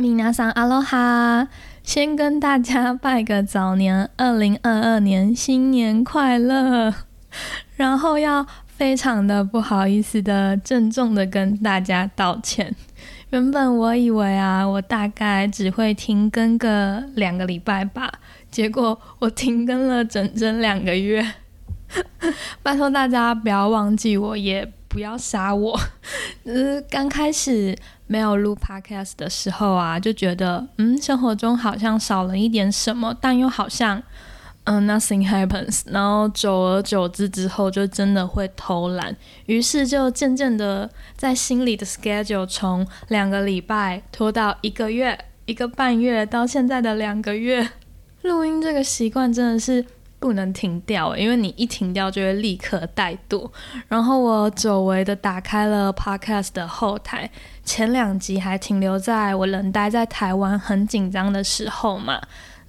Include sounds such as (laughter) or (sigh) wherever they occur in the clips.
米娜桑阿罗哈，先跟大家拜个早年，二零二二年新年快乐。然后要非常的不好意思的郑重的跟大家道歉。原本我以为啊，我大概只会停更个两个礼拜吧，结果我停更了整整两个月。拜托大家不要忘记我，也不要杀我。呃，(laughs) 刚开始。没有录 podcast 的时候啊，就觉得嗯，生活中好像少了一点什么，但又好像嗯，nothing happens。然后久而久之之后，就真的会偷懒，于是就渐渐的在心里的 schedule 从两个礼拜拖到一个月、一个半月，到现在的两个月。录音这个习惯真的是。不能停掉，因为你一停掉就会立刻怠惰。然后我久违的打开了 Podcast 的后台，前两集还停留在我人待在台湾很紧张的时候嘛。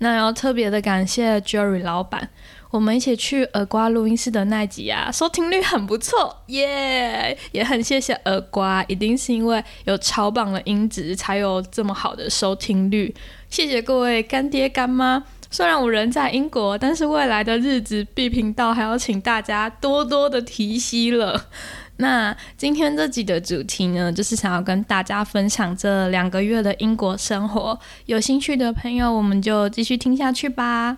那要特别的感谢 Jerry 老板，我们一起去耳瓜录音室的那集啊，收听率很不错，耶！也很谢谢耳瓜，一定是因为有超棒的音质才有这么好的收听率。谢谢各位干爹干妈。虽然我人在英国，但是未来的日子，B 频道还要请大家多多的提息了。(laughs) 那今天这集的主题呢，就是想要跟大家分享这两个月的英国生活。有兴趣的朋友，我们就继续听下去吧。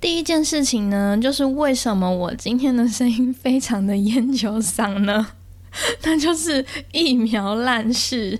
第一件事情呢，就是为什么我今天的声音非常的烟酒嗓呢？(laughs) 那就是疫苗烂事。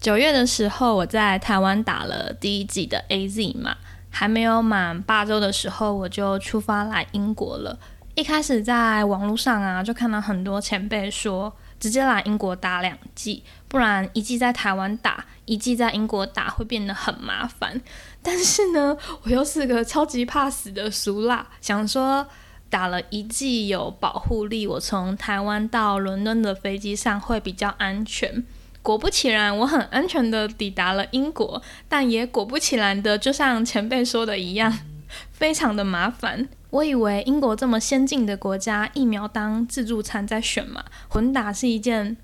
九月的时候，我在台湾打了第一剂的 AZ 嘛。还没有满八周的时候，我就出发来英国了。一开始在网络上啊，就看到很多前辈说，直接来英国打两剂，不然一剂在台湾打，一剂在英国打会变得很麻烦。但是呢，我又是个超级怕死的俗辣，想说打了一剂有保护力，我从台湾到伦敦的飞机上会比较安全。果不其然，我很安全的抵达了英国，但也果不其然的，就像前辈说的一样，(laughs) 非常的麻烦。我以为英国这么先进的国家，疫苗当自助餐在选嘛，混打是一件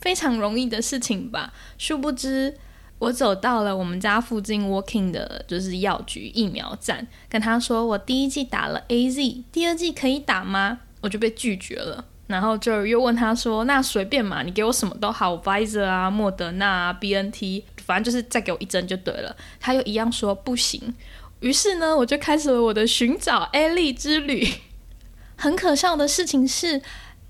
非常容易的事情吧？殊不知，我走到了我们家附近 working 的就是药局疫苗站，跟他说我第一季打了 A Z，第二季可以打吗？我就被拒绝了。然后就又问他说：“那随便嘛，你给我什么都好，Pfizer 啊、莫德纳啊、BNT，反正就是再给我一针就对了。”他又一样说不行。于是呢，我就开始了我的寻找 A 利之旅。(laughs) 很可笑的事情是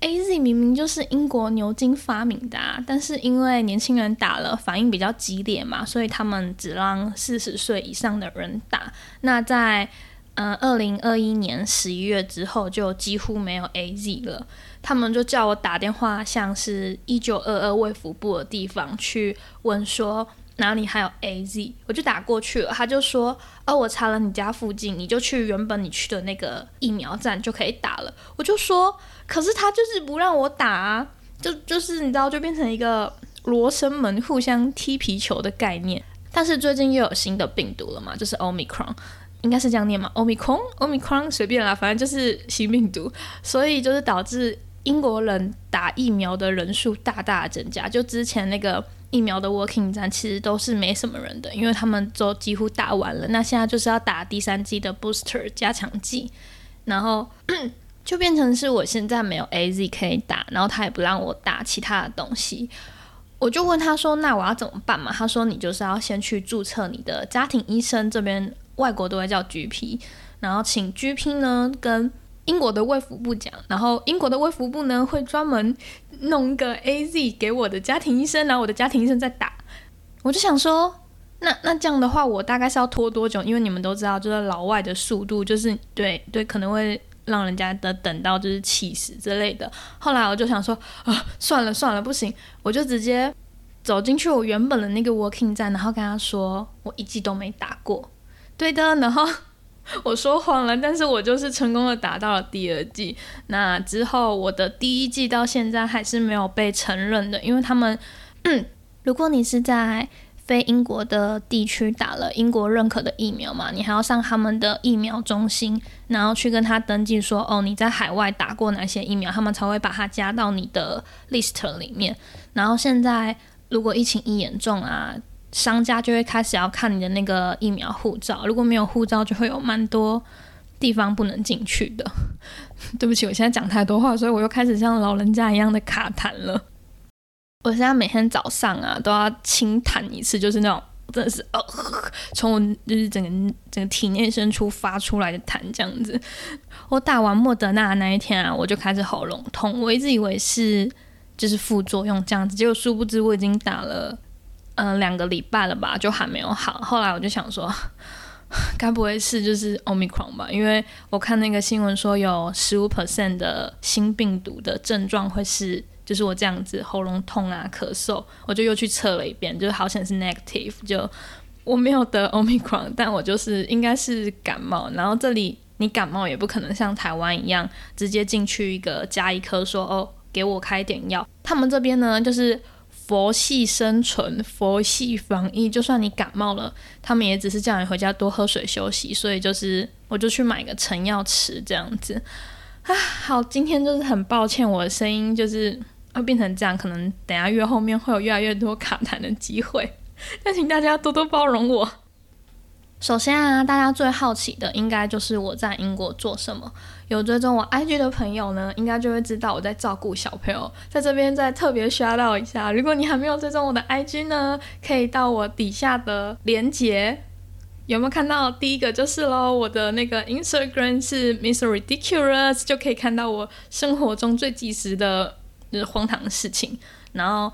，A Z 明明就是英国牛津发明的，啊，但是因为年轻人打了反应比较激烈嘛，所以他们只让四十岁以上的人打。那在嗯，二零二一年十一月之后就几乎没有 A Z 了。他们就叫我打电话，像是一九二二卫福部的地方去问说哪里还有 A Z，我就打过去了。他就说：“哦，我查了你家附近，你就去原本你去的那个疫苗站就可以打了。”我就说：“可是他就是不让我打，啊，就就是你知道，就变成一个罗生门互相踢皮球的概念。但是最近又有新的病毒了嘛，就是 Omicron，应该是这样念嘛？Omicron，Omicron 随便啦，反正就是新病毒，所以就是导致。英国人打疫苗的人数大大增加，就之前那个疫苗的 working 站其实都是没什么人的，因为他们都几乎打完了。那现在就是要打第三剂的 booster 加强剂，然后 (coughs) 就变成是我现在没有 A Z 可以打，然后他也不让我打其他的东西。我就问他说：“那我要怎么办嘛？”他说：“你就是要先去注册你的家庭医生，这边外国都会叫 GP，然后请 GP 呢跟。”英国的卫福部讲，然后英国的卫福部呢会专门弄一个 A Z 给我的家庭医生，然后我的家庭医生再打。我就想说，那那这样的话，我大概是要拖多久？因为你们都知道，就是老外的速度，就是对对，可能会让人家的等到就是气死之类的。后来我就想说，啊，算了算了，不行，我就直接走进去我原本的那个 working 站，然后跟他说，我一季都没打过。对的，然后。(laughs) 我说谎了，但是我就是成功的打到了第二季。那之后，我的第一季到现在还是没有被承认的，因为他们，(clears throat) 如果你是在非英国的地区打了英国认可的疫苗嘛，你还要上他们的疫苗中心，然后去跟他登记说，哦，你在海外打过哪些疫苗，他们才会把它加到你的 list 里面。然后现在，如果疫情一严重啊。商家就会开始要看你的那个疫苗护照，如果没有护照，就会有蛮多地方不能进去的。(laughs) 对不起，我现在讲太多话，所以我又开始像老人家一样的卡痰了。我现在每天早上啊都要轻弹一次，就是那种真的是呃，从我就是整个整个体内深处发出来的痰这样子。我打完莫德纳那一天啊，我就开始喉咙痛，我一直以为是就是副作用这样子，结果殊不知我已经打了。嗯，两个礼拜了吧，就还没有好。后来我就想说，(laughs) 该不会是就是 omicron 吧？因为我看那个新闻说有十五 percent 的新病毒的症状会是，就是我这样子喉咙痛啊、咳嗽，我就又去测了一遍，就好像是 negative，就我没有得 omicron，但我就是应该是感冒。然后这里你感冒也不可能像台湾一样直接进去一个加一颗说哦，给我开点药。他们这边呢，就是。佛系生存，佛系防疫，就算你感冒了，他们也只是叫你回家多喝水休息。所以就是，我就去买个成药吃这样子。啊，好，今天就是很抱歉，我的声音就是会变成这样，可能等下越后面会有越来越多卡痰的机会，(laughs) 但请大家多多包容我。首先啊，大家最好奇的应该就是我在英国做什么。有追踪我 IG 的朋友呢，应该就会知道我在照顾小朋友。在这边再特别 shout out 一下，如果你还没有追踪我的 IG 呢，可以到我底下的连接，有没有看到？第一个就是喽，我的那个 Instagram 是 Miss Ridiculous，就可以看到我生活中最及时的就是荒唐的事情，然后。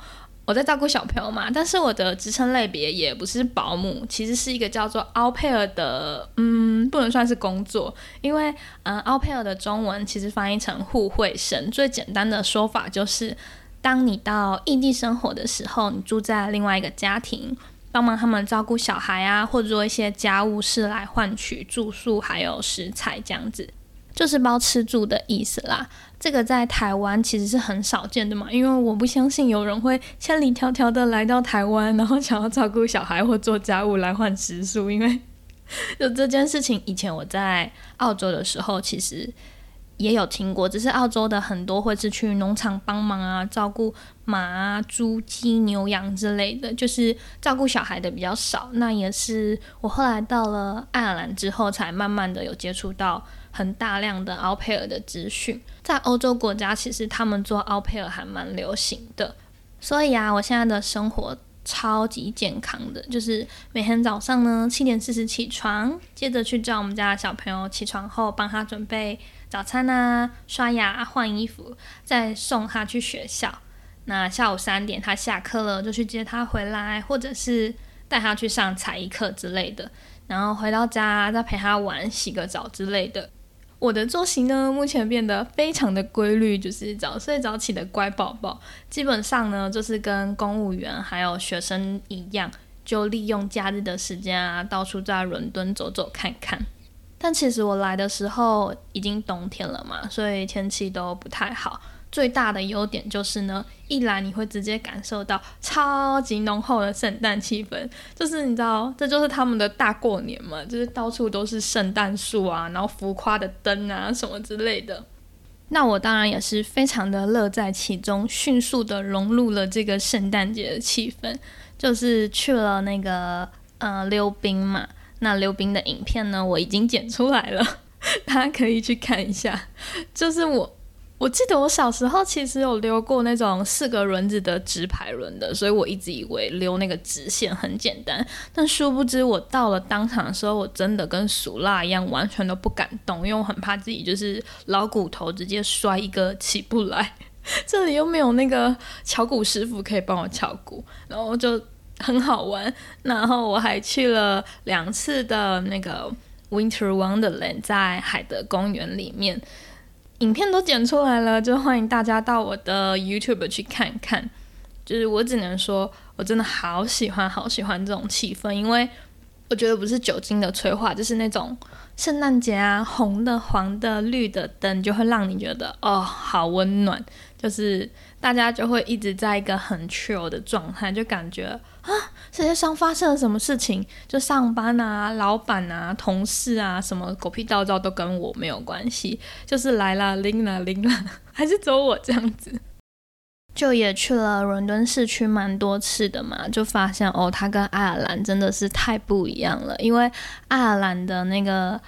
我在照顾小朋友嘛，但是我的职称类别也不是保姆，其实是一个叫做 au pair 的，嗯，不能算是工作，因为，嗯，au pair 的中文其实翻译成互惠生，最简单的说法就是，当你到异地生活的时候，你住在另外一个家庭，帮忙他们照顾小孩啊，或者做一些家务事来换取住宿还有食材这样子。就是包吃住的意思啦，这个在台湾其实是很少见的嘛，因为我不相信有人会千里迢迢的来到台湾，然后想要照顾小孩或做家务来换食宿，因为 (laughs) 就这件事情，以前我在澳洲的时候其实也有听过，只是澳洲的很多会是去农场帮忙啊，照顾马、猪、鸡、牛羊之类的，就是照顾小孩的比较少。那也是我后来到了爱尔兰之后，才慢慢的有接触到。很大量的 au pair 的资讯，在欧洲国家其实他们做 au pair 还蛮流行的，所以啊，我现在的生活超级健康的，就是每天早上呢七点四十起床，接着去叫我们家的小朋友起床后帮他准备早餐啊、刷牙、换衣服，再送他去学校。那下午三点他下课了，就去接他回来，或者是带他去上才艺课之类的，然后回到家再陪他玩、洗个澡之类的。我的作息呢，目前变得非常的规律，就是早睡早起的乖宝宝。基本上呢，就是跟公务员还有学生一样，就利用假日的时间啊，到处在伦敦走走看看。但其实我来的时候已经冬天了嘛，所以天气都不太好。最大的优点就是呢，一来你会直接感受到超级浓厚的圣诞气氛，就是你知道，这就是他们的大过年嘛，就是到处都是圣诞树啊，然后浮夸的灯啊什么之类的。那我当然也是非常的乐在其中，迅速的融入了这个圣诞节的气氛，就是去了那个呃溜冰嘛。那溜冰的影片呢，我已经剪出来了，(laughs) 大家可以去看一下，就是我。我记得我小时候其实有溜过那种四个轮子的直排轮的，所以我一直以为溜那个直线很简单。但殊不知，我到了当场的时候，我真的跟熟辣一样，完全都不敢动，因为我很怕自己就是老骨头直接摔一个起不来。(laughs) 这里又没有那个敲鼓师傅可以帮我敲鼓，然后就很好玩。然后我还去了两次的那个 Winter Wonderland，在海德公园里面。影片都剪出来了，就欢迎大家到我的 YouTube 去看看。就是我只能说，我真的好喜欢、好喜欢这种气氛，因为我觉得不是酒精的催化，就是那种圣诞节啊，红的、黄的、绿的灯，就会让你觉得哦，好温暖。就是大家就会一直在一个很 chill 的状态，就感觉啊，世界上发生了什么事情，就上班啊、老板啊、同事啊，什么狗屁倒灶都跟我没有关系，就是来了，拎了拎了，(laughs) 还是走我这样子。就也去了伦敦市区蛮多次的嘛，就发现哦，它跟爱尔兰真的是太不一样了。因为爱尔兰的那个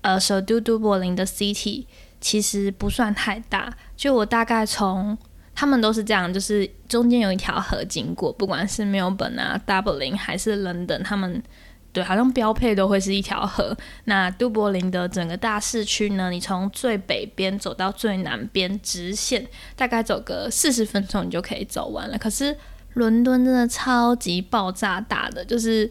呃首都都柏林的 City 其实不算太大，就我大概从他们都是这样，就是中间有一条河经过，不管是墨尔本啊、大柏林还是伦敦，他们。对，好像标配都会是一条河。那都柏林的整个大市区呢，你从最北边走到最南边，直线大概走个四十分钟，你就可以走完了。可是伦敦真的超级爆炸大的，就是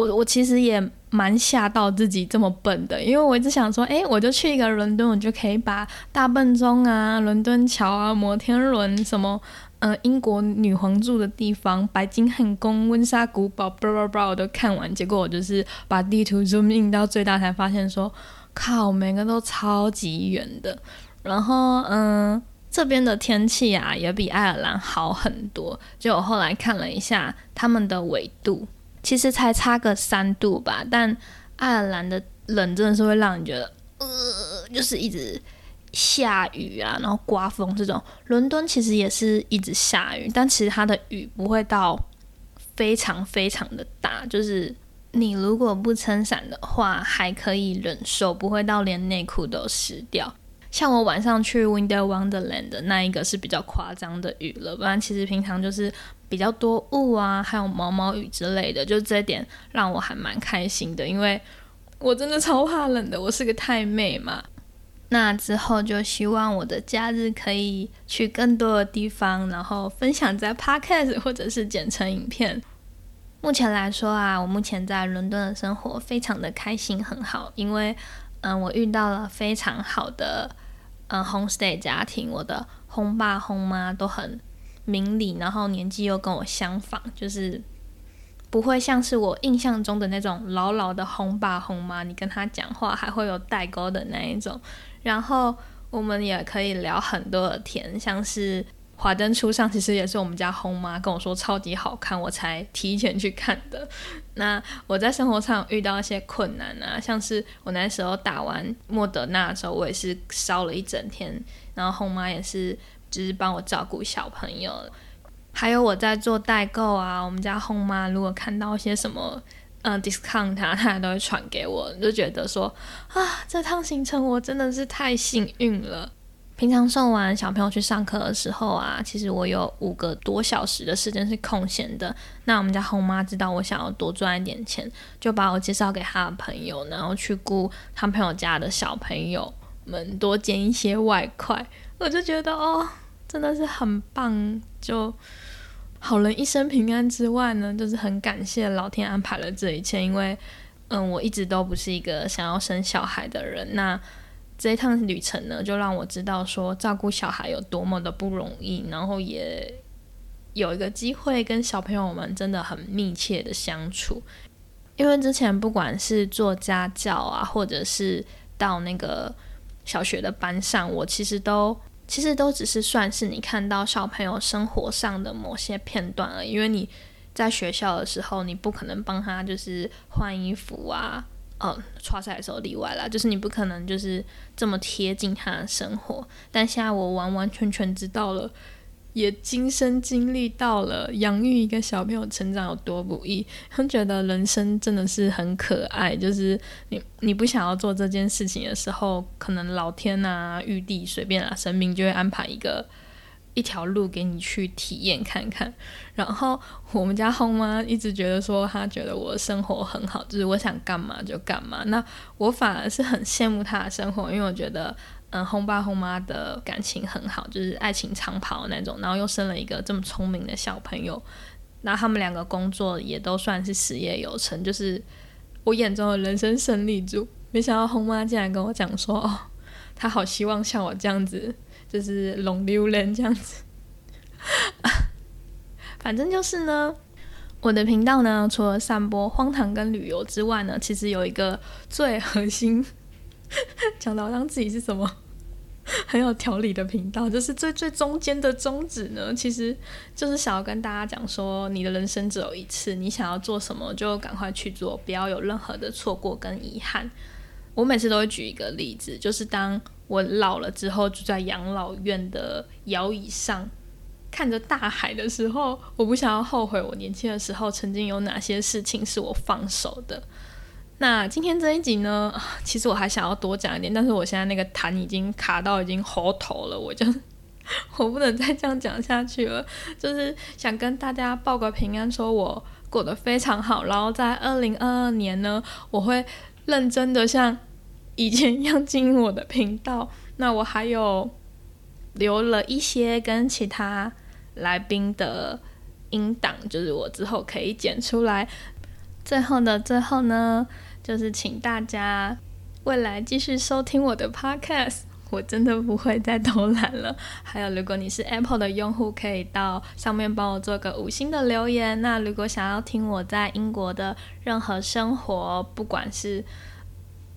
我我其实也蛮吓到自己这么笨的，因为我一直想说，哎，我就去一个伦敦，我就可以把大笨钟啊、伦敦桥啊、摩天轮什么。呃，英国女皇住的地方，白金汉宫、温莎古堡，叭叭叭，我都看完。结果我就是把地图 zoom in 到最大，才发现说，靠，每个都超级远的。然后，嗯，这边的天气啊，也比爱尔兰好很多。就我后来看了一下，他们的纬度其实才差个三度吧，但爱尔兰的冷真的是会让你觉得，呃，就是一直。下雨啊，然后刮风这种，伦敦其实也是一直下雨，但其实它的雨不会到非常非常的大，就是你如果不撑伞的话，还可以忍受，不会到连内裤都湿掉。像我晚上去 Winter Wonderland 的那一个是比较夸张的雨了，不然其实平常就是比较多雾啊，还有毛毛雨之类的，就这点让我还蛮开心的，因为我真的超怕冷的，我是个太妹嘛。那之后就希望我的假日可以去更多的地方，然后分享在 podcast 或者是剪成影片。目前来说啊，我目前在伦敦的生活非常的开心，很好，因为嗯，我遇到了非常好的嗯 homestay 家庭，我的轰爸轰妈都很明理，然后年纪又跟我相仿，就是不会像是我印象中的那种老老的轰爸轰妈，你跟他讲话还会有代沟的那一种。然后我们也可以聊很多的天，像是《华灯初上》，其实也是我们家红妈跟我说超级好看，我才提前去看的。那我在生活上遇到一些困难啊，像是我那时候打完莫德纳的时候，我也是烧了一整天，然后红妈也是就是帮我照顾小朋友，还有我在做代购啊，我们家红妈如果看到一些什么。嗯，discount 他，他都会传给我，就觉得说啊，这趟行程我真的是太幸运了。平常送完小朋友去上课的时候啊，其实我有五个多小时的时间是空闲的。那我们家红妈知道我想要多赚一点钱，就把我介绍给她的朋友，然后去雇他朋友家的小朋友们多兼一些外快。我就觉得哦，真的是很棒，就。好人一生平安之外呢，就是很感谢老天安排了这一切，因为，嗯，我一直都不是一个想要生小孩的人。那这一趟旅程呢，就让我知道说照顾小孩有多么的不容易，然后也有一个机会跟小朋友们真的很密切的相处。因为之前不管是做家教啊，或者是到那个小学的班上，我其实都。其实都只是算是你看到小朋友生活上的某些片段而已，因为你在学校的时候，你不可能帮他就是换衣服啊，嗯，刷菜的时候例外啦，就是你不可能就是这么贴近他的生活。但现在我完完全全知道了。也亲身经历到了养育一个小朋友成长有多不易，他觉得人生真的是很可爱。就是你你不想要做这件事情的时候，可能老天啊、玉帝随便啊，神明就会安排一个一条路给你去体验看看。然后我们家后妈一直觉得说，她觉得我生活很好，就是我想干嘛就干嘛。那我反而是很羡慕她的生活，因为我觉得。(laughs) 嗯，轰爸轰妈的感情很好，就是爱情长跑那种，然后又生了一个这么聪明的小朋友，那他们两个工作也都算是事业有成，就是我眼中的人生胜利组。没想到轰妈竟然跟我讲说，哦，她好希望像我这样子，就是龙溜人这样子。(laughs) 反正就是呢，我的频道呢，除了散播荒唐跟旅游之外呢，其实有一个最核心。讲到让自己是什么很有条理的频道，就是最最中间的宗旨呢，其实就是想要跟大家讲说，你的人生只有一次，你想要做什么就赶快去做，不要有任何的错过跟遗憾。我每次都会举一个例子，就是当我老了之后，住在养老院的摇椅上，看着大海的时候，我不想要后悔我年轻的时候曾经有哪些事情是我放手的。那今天这一集呢，(sighs) 其实我还想要多讲一点，但是我现在那个痰已经卡到已经喉头了，我就 (laughs) 我不能再这样讲下去了。就是想跟大家报个平安，说我过得非常好，然后在二零二二年呢，我会认真的像以前一样经营我的频道。那我还有留了一些跟其他。来宾的音档，就是我之后可以剪出来。最后的最后呢，就是请大家未来继续收听我的 podcast，我真的不会再偷懒了。还有，如果你是 Apple 的用户，可以到上面帮我做个五星的留言。那如果想要听我在英国的任何生活，不管是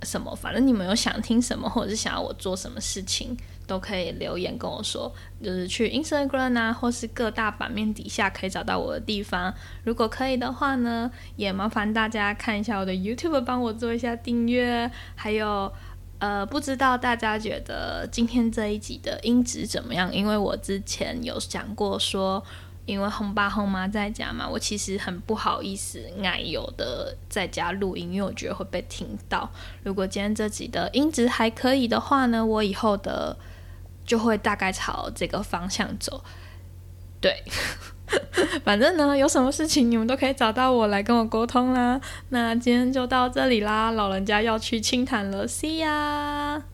什么，反正你们有想听什么，或者是想要我做什么事情。都可以留言跟我说，就是去 Instagram 啊，或是各大版面底下可以找到我的地方。如果可以的话呢，也麻烦大家看一下我的 YouTube，帮我做一下订阅。还有，呃，不知道大家觉得今天这一集的音质怎么样？因为我之前有讲过说。因为红爸红妈在家嘛，我其实很不好意思奶油的在家录音，因为我觉得会被听到。如果今天这集的音质还可以的话呢，我以后的就会大概朝这个方向走。对，(laughs) 反正呢，有什么事情你们都可以找到我来跟我沟通啦。那今天就到这里啦，老人家要去清谈了，See ya。